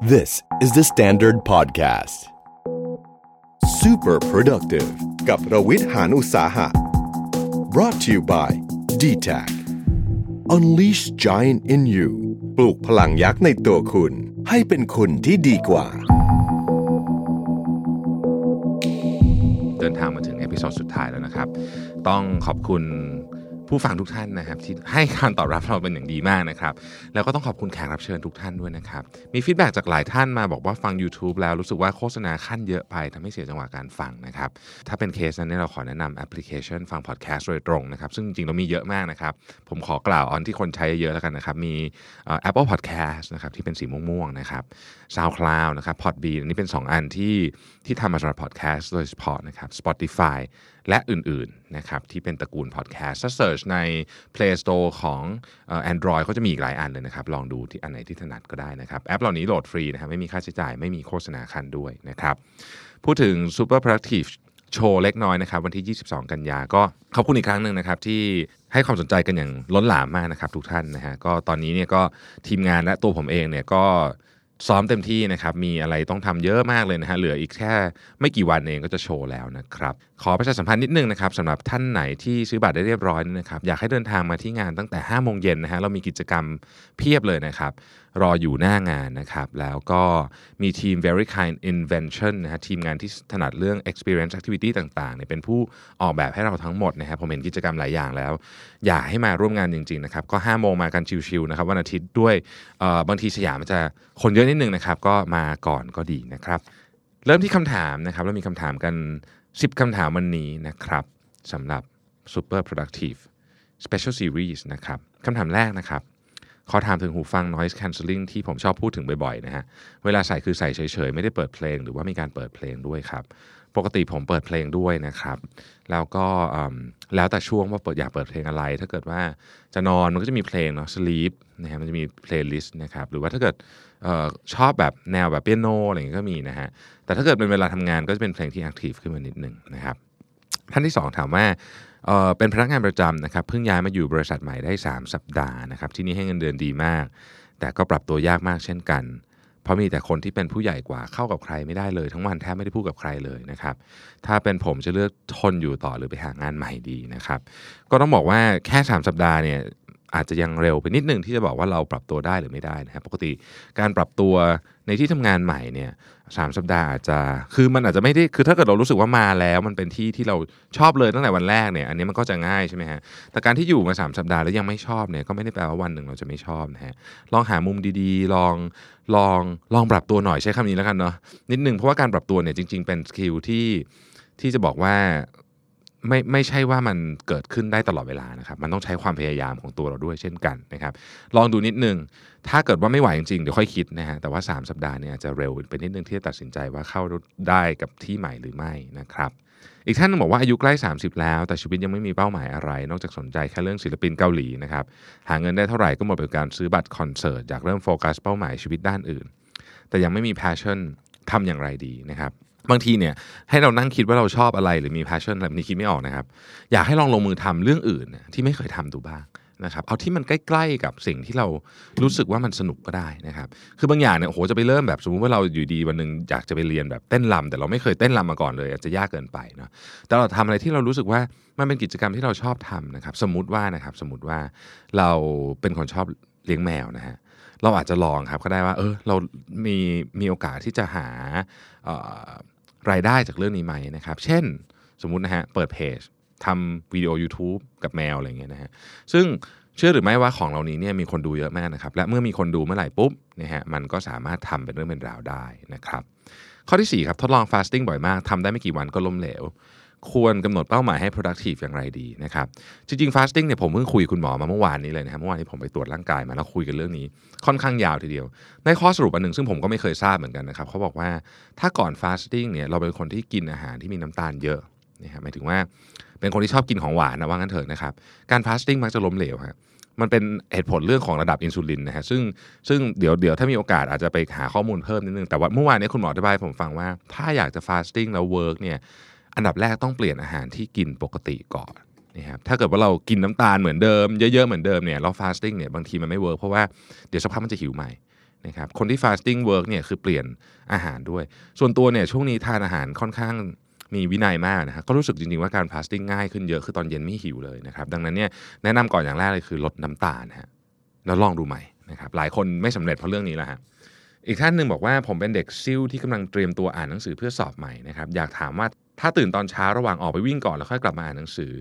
This is the Standard Podcast. Super productive กับรวิทย์หานอุตสาหะ brought to you by d t a c Unleash Giant in You ปลูกพลังยักษ์ในตัวคุณ ให้เป็นคุณที่ดีกว่า เดินทางมาถึง episode สุดท้ายแล้วนะครับ ต้องขอบคุณ ผู้ฟังทุกท่านนะครับที่ให้การตอบรับเราเป็นอย่างดีมากนะครับ แล้วก็ต้องขอบคุณแขกรับเชิญทุกท่านด้วยนะครับ มี feedback ากหลายท่านมาบอกว่าฟัง YouTube แล้วรู้สึกว่าโฆษณาคั่นเยอะไปทำให้เสียจังหวะการฟังนะครับ ถ้าเป็นเคสนั้นเนี่ยเราขอแนะนำแอปพลิเคชันฟังพอดแคสต์โดยตรงนะครับ ซึ่งจริงๆเรามีเยอะมากนะครับ ผมขอกล่าวอันที่คนใช้เยอะแล้วกันนะครับ มีเอ่อ Apple Podcast นะครับที่เป็นสีม่วงๆนะครับ SoundCloud นะครับ Podbean อันนี้เป็น 2 อันที่ที่ทำมาสำหรับ podcast โดยเฉพาะนะครับ Spotify และอื่นๆนะครับที่เป็นตระกูล podcast ถ้า search ใน Play Store ของเอ่อ Android ก็จะมีอีกหลายอันเลยนะครับ ลองดูที่อันไหนที่ถนัดก็ได้นะครับ แอปเหล่านี้โหลดฟรีนะครับไม่มีค่าใช้จ่ายไม่มีโฆษณาคันด้วยนะครับ พูดถึง Super Productive โชว์เล็กน้อยนะครับวันที่ 22 กันยาก็ขอบคุณอีกครั้งหนึ่งนะครับที่ให้ความสนใจกันอย่างล้นหลามมากนะครับทุกท่านนะฮะก็ตอนนี้เนี่ยก็ทีมงานและตัวผมเองเนี่ยก็ซ้อมเต็มที่นะครับ มีอะไรต้องทำเยอะมากเลยนะฮะ เหลืออีกแค่ไม่กี่วันเองก็จะโชว์แล้วนะครับ ขอประชาสัมพันธ์นิดนึงนะครับสำหรับท่านไหนที่ซื้อบัตรได้เรียบร้อยนะครับอยากให้เดินทางมาที่งานตั้งแต่5โมงเย็นนะฮะเรามีกิจกรรมเพียบเลยนะครับ รออยู่หน้างานนะครับแล้วก็มีทีม Very Kind Invention นะฮะทีมงานที่ถนัดเรื่อง experience activity ต่างๆเนี่ยเป็นผู้ออกแบบให้เราทั้งหมดนะครับผมเห็นกิจกรรมหลายอย่างแล้ว อยากให้มาร่วมงานจริงๆนะครับก็5โมงมากันชิวๆนะครับวันอาทิตย์ด้วยเอ่อบางทีสยามมันจะคนเยอะนิดนึงนะครับก็มาก่อนก็ดีนะครับเริ่มที่คำถามนะครับเรามีคำถามกัน 10 คำถามวันนี้นะครับสำหรับ Super Productive Special Series นะครับคำถามแรกนะครับ ขอถามถึงหูฟัง noise cancelling ที่ผมชอบพูดถึงบ่อยๆนะฮะ เวลาใส่คือใส่เฉยๆ ไม่ได้เปิดเพลง หรือว่ามีการเปิดเพลงด้วยครับ ปกติผมเปิดเพลงด้วยนะครับ แล้วก็แล้วแต่ช่วงว่าเปิดอยากเปิดเพลงอะไร ถ้าเกิดว่าจะนอนมันก็จะมีเพลงเนาะ sleep นะฮะมันจะมี playlist นะครับหรือว่าถ้าเกิดออชอบแบบแนวแบบเปียโนอะไรอย่างเงี้ยก็มีนะฮะแต่ถ้าเกิดเป็นเวลาทำงานก็จะเป็นเพลงที่ active ขึ้นมานิดหนึ่งนะครับท่านที่ 2 ถามว่าเออเป็นพนักงานประจำนะครับเพิ่งย้ายมาอยู่บริษัทใหม่ได้ 3 สัปดาห์นะครับที่นี่ให้เงินเดือนดีมาก แต่ก็ปรับตัวยากมากเช่นกัน เพราะมีแต่คนที่เป็นผู้ใหญ่กว่าเข้ากับใครไม่ได้เลย ทั้งวันแทบไม่ได้พูดกับใครเลยนะครับถ้าเป็นผมจะเลือกทนอยู่ต่อหรือไปหางานใหม่ดีนะครับก็ต้องบอกว่าแค่ 3 สัปดาห์เนี่ย อาจจะยังเร็วไปนิดนึงที่จะบอกว่าเราปรับตัวได้หรือไม่ได้นะครับปกติการปรับตัวในที่ทำงานใหม่เนี่ยสามสัปดาห์อาจจะคือมันอาจจะไม่ได้คือถ้าเกิดเรารู้สึกว่ามาแล้ว มันเป็นที่ที่เราชอบเลยตั้งแต่วันแรกเนี่ยอันนี้มันก็จะง่ายใช่ไหมฮะแต่การที่อยู่มา 3 สัปดาห์แล้วยังไม่ชอบเนี่ยก็ไม่ได้แปลว่าวันหนึ่งเราจะไม่ชอบนะฮะลองหามุมดีๆ ลองลองลองปรับตัวหน่อยใช้คำนี้แล้วกันเนาะนิดนึงเพราะว่าการปรับตัวเนี่ยจริง ๆ เป็นสกิลที่ที่จะบอกว่า ไม่ไม่ใช่ว่ามันเกิดขึ้นได้ตลอดเวลานะครับ มันต้องใช้ความพยายามของตัวเราด้วยเช่นกันนะครับ ลองดูนิดนึง ถ้าเกิดว่าไม่ไหวจริงๆ เดี๋ยวค่อยคิดนะฮะ แต่ว่า 3 สัปดาห์เนี่ยจะเร็วไปนิดนึงที่จะตัดสินใจว่าเข้าได้กับที่ใหม่หรือไม่นะครับ อีกท่านบอกว่าอายุใกล้ 30 แล้ว แต่ชีวิตยังไม่มีเป้าหมายอะไร นอกจากสนใจแค่เรื่องศิลปินเกาหลีนะครับ หาเงินได้เท่าไหร่ก็หมดไปกับการซื้อบัตรคอนเสิร์ตอยากเริ่มโฟกัสเป้าหมายชีวิตด้านอื่น แต่ยังไม่มี passion ทำอย่างไรดีนะครับ บางทีเนี่ยให้เรานั่งคิดว่าเราชอบอะไรหรือมี passion อะไรนี่คิดไม่ออกนะครับ อยากให้ลองลงมือทำเรื่องอื่นน่ะที่ไม่เคยทำดูบ้างนะครับเอาที่มันใกล้ๆกับสิ่งที่เรารู้สึกว่ามันสนุกก็ได้นะครับคือบางอย่างเนี่ยโหจะไปเริ่มแบบสมมติว่าเราอยู่ดีวันหนึ่งอยากจะไปเรียนแบบเต้นรำแต่เราไม่เคยเต้นรำมาก่อนเลยอาจจะยากเกินไปเนาะแต่เราทำอะไรที่เรารู้สึกว่ามันเป็นกิจกรรมที่เราชอบทำนะครับ สมมติว่านะครับสมมติว่าเราเป็นคนชอบเลี้ยงแมวนะฮะเราอาจจะลองครับก็ได้ว่าเออเรามีมีโอกาสที่จะหาเอ่อ รายได้จากเรื่องนี้ไหมนะครับ เช่นสมมุตินะฮะเปิดเพจทำวิดีโอ YouTube กับแมวอะไรเงี้ยนะฮะซึ่งเชื่อหรือไม่ว่าของเหล่านี้เนี่ยมีคนดูเยอะมากนะครับ และเมื่อมีคนดูเมื่อไหร่ปุ๊บนะฮะมันก็สามารถทำเป็นเรื่องเป็นราวได้นะครับ ข้อที่4ครับทดลองฟาสติ้งบ่อยมากทำได้ไม่กี่วันก็ล้มเหลว ควรกำหนดเป้าหมายให้ productive อย่างไรดีนะครับ จริงๆ fasting เนี่ยผมเพิ่งคุยคุณหมอมาเมื่อวานนี้เลยนะครับ เมื่อวานนี้ผมไปตรวจร่างกายมาแล้วคุยกันเรื่องนี้ค่อนข้างยาวทีเดียว ในข้อสรุปอันหนึ่งซึ่งผมก็ไม่เคยทราบเหมือนกันนะครับเขาบอกว่าถ้าก่อน fasting เนี่ยเราเป็นคนที่กินอาหารที่มีน้ำตาลเยอะนะครับหมายถึงว่าเป็นคนที่ชอบกินของหวานนะว่างั้นเถอะนะครับ การ fasting มักจะล้มเหลวครับมันเป็นเหตุผลเรื่องของระดับอินซูลินนะฮะซึ่งซึ่งเดี๋ยวเดี๋ยวถ้ามีโอกาสอาจจะไปหาข้อมูลเพิ่มนิดนึง แต่ว่าเมื่อวานนี้คุณหมออธิบายผมฟังว่า ถ้าอยากจะ fasting แล้ว work เนี่ย อันดับแรกต้องเปลี่ยนอาหารที่กินปกติก่อนนะครับถ้าเกิดว่าเรากินน้ำตาลเหมือนเดิมเยอะๆเหมือนเดิมเนี่ยเรา fasting เนี่ยบางทีมันไม่ work เพราะว่าเดี๋ยวสักพักมันจะหิวใหม่นะครับคนที่ fasting work เนี่ยคือเปลี่ยนอาหารด้วย ส่วนตัวเนี่ยช่วงนี้ทานอาหารค่อนข้างมีวินัยมากนะฮะก็รู้สึกจริงๆว่าการ fasting ง่ายขึ้นเยอะคือตอนเย็นไม่หิวเลยนะครับดังนั้นเนี่ยแนะนำก่อนอย่างแรกเลยคือลดน้ำตาลนะฮะแล้วลองดูใหม่นะครับหลายคนไม่สำเร็จเพราะเรื่องนี้แหละฮะอีกท่านหนึ่งบอกว่าผมเป็นเด็กซิ่วที่กำลังเตรียมตัวอ่านหนังสือเพื่อสอบใหม่นะครับอยากถามว่า ถ้าตื่นตอนเช้าระหว่างออกไปวิ่งก่อนแล้วค่อยกลับมาอ่านหนังสือ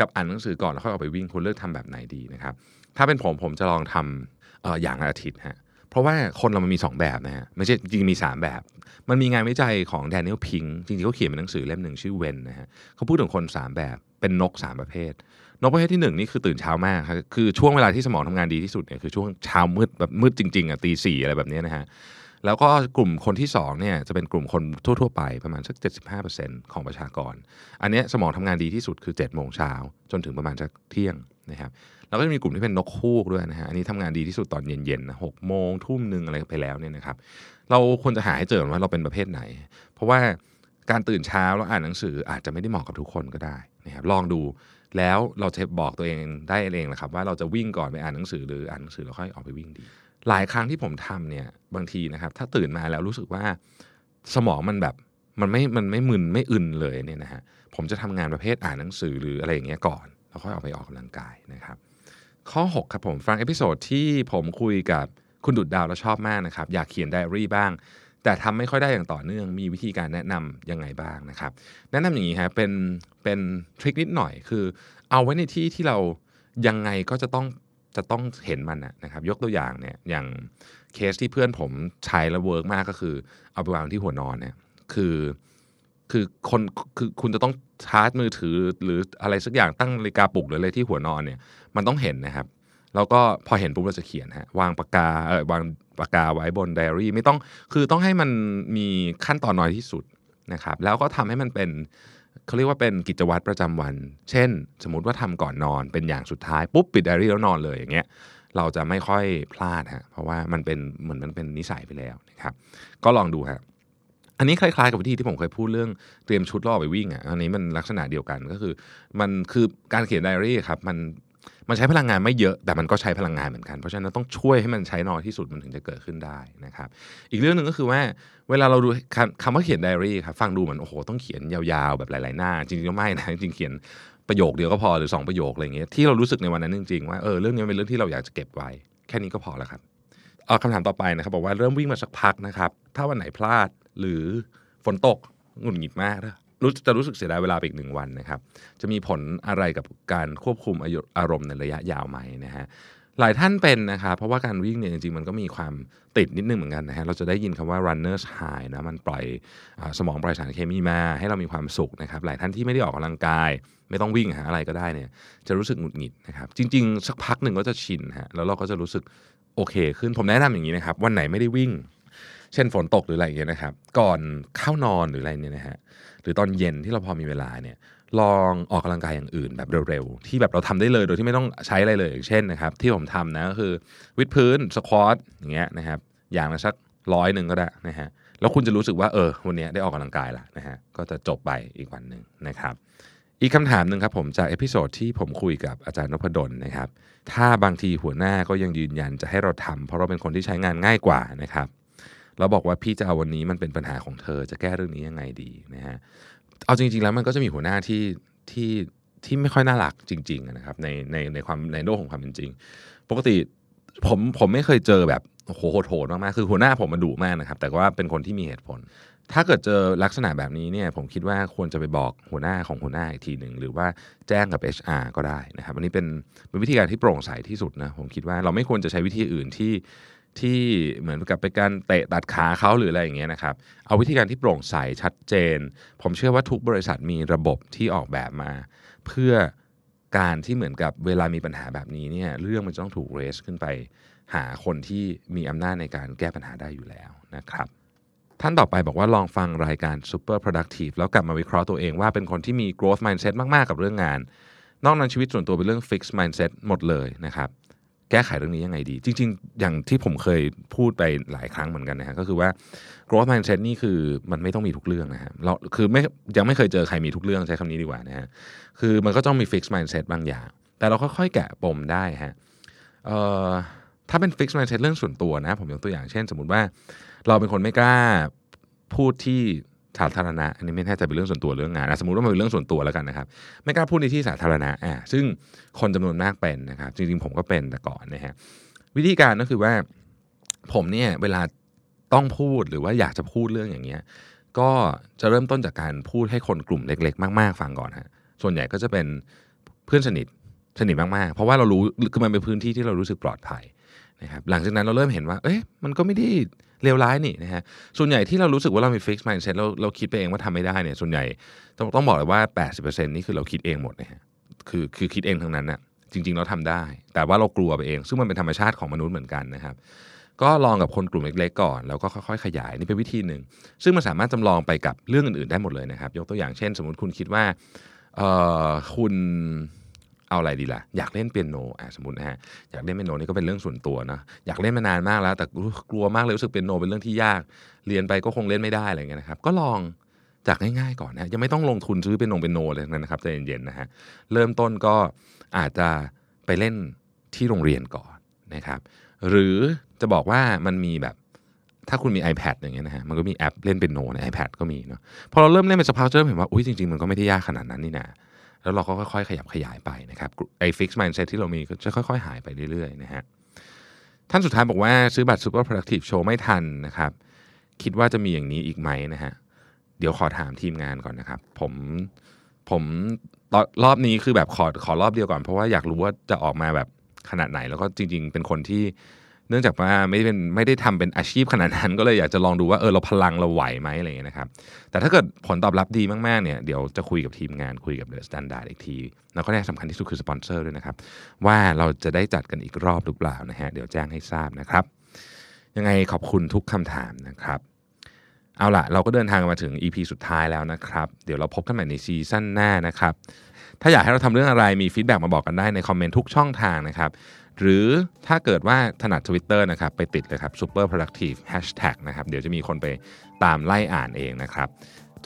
กับอ่านหนังสือก่อนแล้วค่อยออกไปวิ่งคุณเลือกทำแบบไหนดีนะครับ ถ้าเป็นผมผมจะลองทำออย่างอาทิตย์ฮะเพราะว่าคนเรามันมี 2 แบบนะฮะไม่ใช่จริงมี 3 แบบ มันมีงานวิจัยของแดเนียลพิงจริงๆเขาเขียนเป็นหนังสือเล่มหนึ่งชื่อเวนนะฮะเขาพูดถึงคน 3 แบบเป็นนก 3 ประเภท นกประเภทที่ 1 นี่คือตื่นเช้ามากครับคือช่วงเวลาที่สมองทำงานดีที่สุดเนี่ยคือช่วงเช้ามืดแบบมืดจริงๆอะตีสี่อะไรแบบนี้นะฮะ แล้วก็กลุ่มคนที่2เนี่ยจะเป็นกลุ่มคนทั่ว ๆ ไปประมาณสัก 75%ของประชากร อันนี้สมองทำงานดีที่สุดคือ7จ็ดโมงเช้าจนถึงประมาณสักเที่ยงนะครับแล้วก็จะมีกลุ่มที่เป็นนกฮูกด้วยนะฮะอันนี้ทำงานดีที่สุดตอนเย็นๆนะหกโมงทุ่มหนึ่งอะไรไปแล้วเนี่ยนะครับเราควรจะหาให้เจอว่าเราเป็นประเภทไหน เพราะว่าการตื่นเช้าแล้วอ่านหนังสืออาจจะไม่ได้เหมาะกับทุกคนก็ได้นะครับลองดูแล้วเราจะบอกตัวเองได้เองนะครับว่าเราจะวิ่งก่อนไปอ่านหนังสือหรืออ่านหนังสือแล้วค่อยออกไปวิ่งดี หลายครั้งที่ผมทำเนี่ยบางทีนะครับ ถ้าตื่นมาแล้วรู้สึกว่าสมองมันแบบมันไม่มันไม่มึนไม่อึนเลยเนี่ยนะฮะผมจะทำงานประเภทอ่านหนังสือหรืออะไรอย่างเงี้ยก่อน แล้วค่อยออกไปออกกำลังกายนะครับ ข้อ 6 ครับผมฟัง episode ที่ผมคุยกับคุณดุดดาวแล้วชอบมากนะครับ อยากเขียนไดอารี่บ้าง แต่ทำไม่ค่อยได้อย่างต่อเนื่อง มีวิธีการแนะนำยังไงบ้างนะครับ แนะนำอย่างนี้ฮะเป็นเป็น trick นิดหน่อยคือ เอาไว้ในที่ที่เรายังไงก็จะต้อง จะต้องเห็นมันนะครับยกตัวอย่างเนี่ยอย่างเคสที่เพื่อนผมใช้แล้ว work มากก็คือ เอาไปวางที่หัวนอนเนี่ยคือคือคนคือคุณจะต้องชาร์จมือถือหรืออะไรสักอย่างตั้งนาฬิกาปลุกหรืออะไรที่หัวนอนเนี่ยมันต้องเห็นนะครับ แล้วก็พอเห็นปุ๊บเราจะเขียนฮะวางปากกาเออวางปากกาไว้บนไดอารี่ไม่ต้องคือต้องให้มันมีขั้นตอนน้อยที่สุดนะครับ แล้วก็ทำให้มันเป็น เขาเรียกว่าเป็นกิจวัตรประจำวัน เช่น สมมติว่าทำก่อนนอนเป็นอย่างสุดท้ายปุ๊บปิดไดอารี่แล้วนอนเลยอย่างเงี้ยเราจะไม่ค่อยพลาดฮะเพราะว่ามันเป็นเหมือนมันเป็นนิสัยไปแล้วนะครับ ก็ลองดูฮะอันนี้คล้ายๆกับวิธีที่ผมเคยพูดเรื่องเตรียมชุดล่อไปวิ่งอะอันนี้มันลักษณะเดียวกันก็คือ มันคือการเขียนไดอารี่ครับมัน มันใช้พลังงานไม่เยอะแต่มันก็ใช้พลังงานเหมือนกัน เพราะฉะนั้นต้องช่วยให้มันใช้น้อยที่สุดมันถึงจะเกิดขึ้นได้นะครับ อีกเรื่องหนึ่งก็คือว่าเวลาเราดูคำว่าเขียนไดอารี่ครับฟังดูเหมือนโอ้โหต้องเขียนยาวๆแบบหลาย ๆ หน้า จริงๆก็ไม่นะจริงเขียนประโยคเดียวก็พอหรือ 2 ประโยคอะไรอย่างเงี้ยที่เรารู้สึกในวันนั้นจริงๆว่าเออเรื่องนี้เป็นเรื่องที่เราอยากจะเก็บไว้ แค่นี้ก็พอแล้วครับเอาคำถามต่อไปนะครับบอกว่าเริ่มวิ่งมาสักพักนะครับถ้าวันไหนพลาดหรือฝนตกหงุดหงิดมากนะ รู้จะรู้สึกเสียดายเวลาไปอีกหนึ่งวันนะครับ จะมีผลอะไรกับการควบคุมอารมณ์ในระยะยาวไหมนะฮะหลายท่านเป็นนะครับ เพราะว่าการวิ่งเนี่ยจริงๆ มันก็มีความติดนิดนึงเหมือนกันนะฮะเราจะได้ยินคำว่า runners high นะมันปล่อยอสมองปล่อยสารเคมีมา ให้เรามีความสุขนะครับ หลายท่านที่ไม่ได้ออกกำลังกาย ไม่ต้องวิ่งหาอะไรก็ได้เนี่ย จะรู้สึกหงุดหงิดนะครับ จริง ๆ สักพักหนึ่งก็จะชินฮะแล้วเราก็จะรู้สึกโอเค ขึ้นผมแนะนำอย่างนี้นะครับ วันไหนไม่ได้วิ่ง เช่นฝนตกหรืออะไรอย่างเงี้ยนะครับ ก่อนเข้านอนหรืออะไรเนี่ยนะฮะหรือตอนเย็นที่เราพอมีเวลาเนี่ยลองออกกำลังกายอย่างอื่นแบบเร็วๆ ที่แบบเราทำได้เลยโดยที่ไม่ต้องใช้อะไรเลยอย่างเช่นนะครับ ที่ผมทำนะก็คือวิดพื้น squat อย่างเงี้ยนะครับ อย่างละสักร้อยหนึ่งก็ได้นะฮะแล้วคุณจะรู้สึกว่าเออวันนี้ได้ออกกำลังกายละนะฮะก็จะจบไปอีกวันหนึ่งนะครับ อีกคำถามหนึ่งครับผมจาก episode ที่ผมคุยกับอาจารย์นพดลนะครับ ถ้าบางทีหัวหน้าก็ยังยืนยันจะให้เราทำเพราะเราเป็นคนที่ใช้งานง่ายกว่านะครับ แล้วบอกว่าพี่จะเอาวันนี้มันเป็นปัญหาของเธอจะแก้เรื่องนี้ยังไงดีนะฮะเอาจริง ๆ แล้วมันก็จะมีหัวหน้าที่ที่ที่ไม่ค่อยน่ารักจริงๆนะครับในในในความในโลกของความเป็นจริง ปกติผมผมไม่เคยเจอแบบโหโหดมากๆคือหัวหน้าผมมาดุมากนะครับ แต่ว่าเป็นคนที่มีเหตุผล ถ้าเกิดเจอลักษณะแบบนี้เนี่ย ผมคิดว่าควรจะไปบอกหัวหน้าของหัวหน้าอีกทีหนึ่งหรือว่าแจ้งกับ HR ก็ได้นะครับ อันนี้เป็นเป็นวิธีการที่โปร่งใสที่สุดนะผมคิดว่าเราไม่ควรจะใช้วิธีอื่นที่ ที่เหมือนกับเป็นการเตะตัดขาเขาหรืออะไรอย่างเงี้ยนะครับ เอาวิธีการที่โปร่งใสชัดเจน ผมเชื่อว่าทุกบริษัทมีระบบที่ออกแบบมา เพื่อการที่เหมือนกับเวลามีปัญหาแบบนี้เนี่ยเรื่องมันจะต้องถูกเรสขึ้นไป หาคนที่มีอำนาจในการแก้ปัญหาได้อยู่แล้วนะครับ ท่านต่อไปบอกว่าลองฟังรายการ Super Productive แล้วกลับมาวิเคราะห์ตัวเองว่าเป็นคนที่มี growth mindset มาก ๆ กับเรื่องงาน นอกนั้นชีวิตส่วนตัวเป็นเรื่อง fixed mindset หมดเลยนะครับ แก้ไขเรื่องนี้ยังไงดี จริง ๆ อย่างที่ผมเคยพูดไปหลายครั้งเหมือนกันนะฮะก็คือว่า growth mindset นี่คือมันไม่ต้องมีทุกเรื่องนะฮะเราคือไม่ยังไม่เคยเจอใครมีทุกเรื่องใช้คำนี้ดีกว่านะฮะคือมันก็ต้องมี fixed mindset บางอย่าง แต่เราค่อยๆแกะปมได้ฮะเอ่อถ้าเป็น fixed mindset เรื่องส่วนตัวนะ ผมยกตัวอย่างเช่น สมมติว่า เราเป็นคนไม่กล้าพูดที่ สาธารณะ อันนี้ไม่แน่ใจเป็นเรื่องส่วนตัวเรื่องงานนะสมมติว่ามันเป็นเรื่องส่วนตัวแล้วกันนะครับ ไม่กล้าพูดในที่สาธารณะอ่าซึ่งคนจำนวนมากเป็นนะครับ จริงๆผมก็เป็นแต่ก่อนนะฮะวิธีการก็คือว่าผมเนี่ยเวลาต้องพูดหรือว่าอยากจะพูดเรื่องอย่างเงี้ย ก็จะเริ่มต้นจากการพูดให้คนกลุ่มเล็ก ๆ มากๆ ฟังก่อนฮะส่วนใหญ่ก็จะเป็นเพื่อนสนิทสนิทมากๆ เพราะว่าเรารู้คือมันเป็นพื้นที่ที่เรารู้สึกปลอดภัยนะครับหลังจากนั้นเราเริ่มเห็นว่า เอ๊ะมันก็ไม่ได้ เลวร้ายนี่นะฮะส่วนใหญ่ที่เรารู้สึกว่าเรามี fixed mindset เราเราคิดไปเองว่าทำไม่ได้เนี่ยส่วนใหญ่ต้องต้องบอกเลยว่า 80%นี่คือเราคิดเองหมดนะฮะคือคือคิดเองทั้งนั้นน่ะจริง ๆ เราทำได้ แต่ว่าเรากลัวไปเอง ซึ่งมันเป็นธรรมชาติของมนุษย์เหมือนกันนะครับ ก็ลองกับคนกลุ่มเล็กๆก่อน แล้วก็ค่อยๆ ขยายนี่เป็นวิธีหนึ่ง ซึ่งมันสามารถจำลองไปกับเรื่องอื่นๆได้หมดเลยนะครับ ยกตัวอย่างเช่น สมมติคุณคิดว่าเออคุณ เอาอะไรดีล่ะ อยากเล่นเปียโนอะสมมตินะฮะอยากเล่นเปียโนนี่ก็เป็นเรื่องส่วนตัวนะอยากเล่นมานานมากแล้ว แต่กลัวมากเลยรู้สึกเปียโนเป็นเรื่องที่ยาก เรียนไปก็คงเล่นไม่ได้อะไรเงี้ยนะครับ ก็ลองจากง่ายๆก่อนนะยังไม่ต้องลงทุนซื้อเป็นโนเป็นโนเลยนะครับใจเย็นๆนะฮะเริ่มต้นก็อาจจะไปเล่นที่โรงเรียนก่อนนะครับ หรือจะบอกว่ามันมีแบบถ้าคุณมี iPad อย่างเงี้ยนะฮะมันก็มีแอปเล่นเป็นโนใน iPad ก็มีเนาะพอเราเริ่มเล่นเป็นสักพักเริ่มเห็นว่าอุ้ยจริงๆ มันก็ไม่ได้ยากขนาดนั้นนี่นะ แล้วเราก็ค่อยๆ ขยับขยายไปนะครับไอ้ fix mindset ที่เรามีก็จะค่อย ๆ หายไปเรื่อยๆนะฮะท่านสุดท้ายบอกว่าซื้อบัตร super productive show ไม่ทันนะครับ คิดว่าจะมีอย่างนี้อีกไหมนะฮะเดี๋ยวขอถามทีมงานก่อนนะครับ ผมผมตอรอบนี้คือแบบขอขอรอบเดียวก่อนเพราะว่าอยากรู้ว่าจะออกมาแบบขนาดไหน แล้วก็จริง ๆ เป็นคนที่ เนื่องจากว่าไม่ได้เป็นไม่ได้ทำเป็นอาชีพขนาดนั้นก็เลยอยากจะลองดูว่าเออเราพลังเราไหวไหมอะไรอย่างเงี้ยนะครับ แต่ถ้าเกิดผลตอบรับดีมากๆเนี่ยเดี๋ยวจะคุยกับทีมงานคุยกับเดอะสแตนดาร์ดอีกที แล้วก็แน่สำคัญที่สุดคือสปอนเซอร์ด้วยนะครับ ว่าเราจะได้จัดกันอีกรอบหรือเปล่านะฮะเดี๋ยวแจ้งให้ทราบนะครับ ยังไงขอบคุณทุกคำถามนะครับเอาล่ะ เราก็เดินทางมาถึง EP สุดท้ายแล้วนะครับ เดี๋ยวเราพบกันใหม่ใน season หน้านะครับ ถ้าอยากให้เราทำเรื่องอะไรมี feedback มาบอกกันได้ใน comment ทุกช่องทางนะครับ หรือถ้าเกิดว่าถนัด Twitter นะครับไปติดเลยครับ super productive hashtag นะครับเดี๋ยวจะมีคนไปตามไล่อ่านเองนะครับ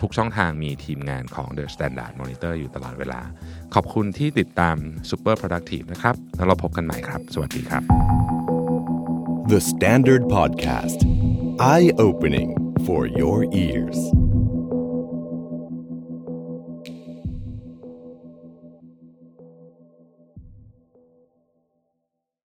ทุกช่องทางมีทีมงานของ The Standard Monitor อยู่ตลอดเวลา ขอบคุณที่ติดตาม super productive นะครับแล้วเราพบกันใหม่ครับ สวัสดีครับ The Standard Podcast Eye Opening for Your Ears